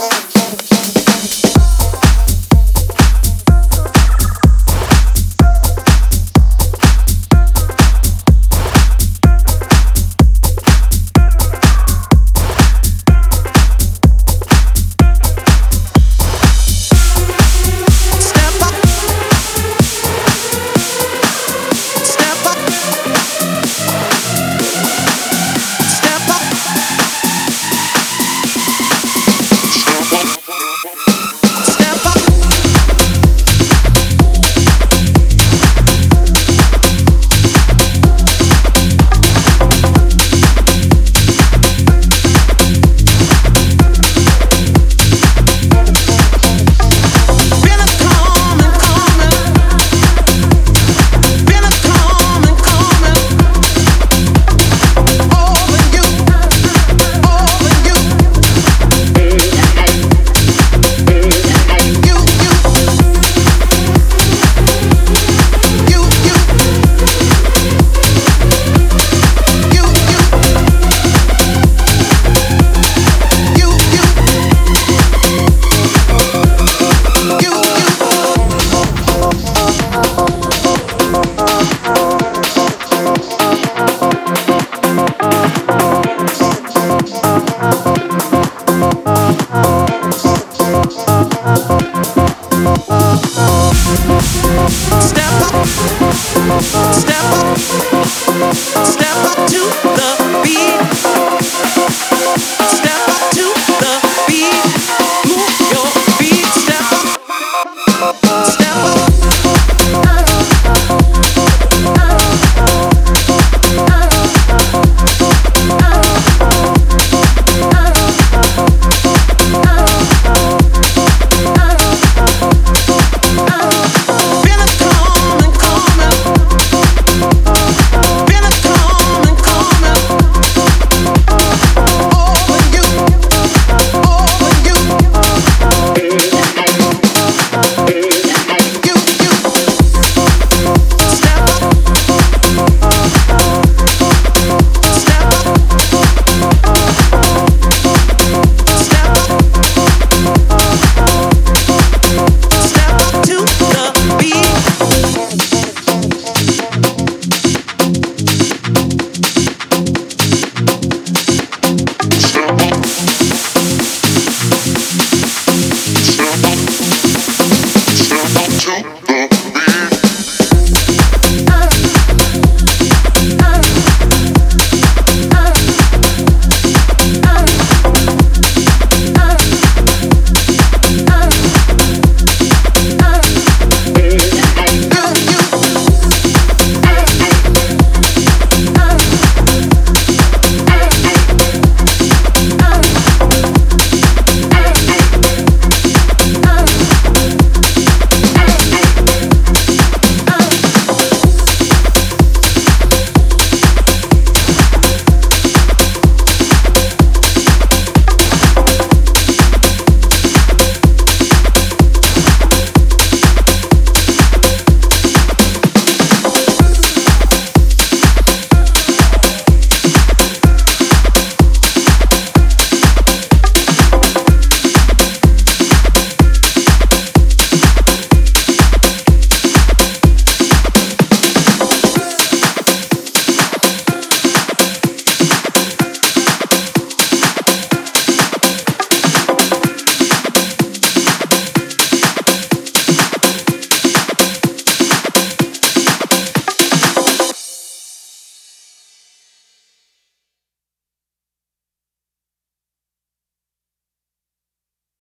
Oh.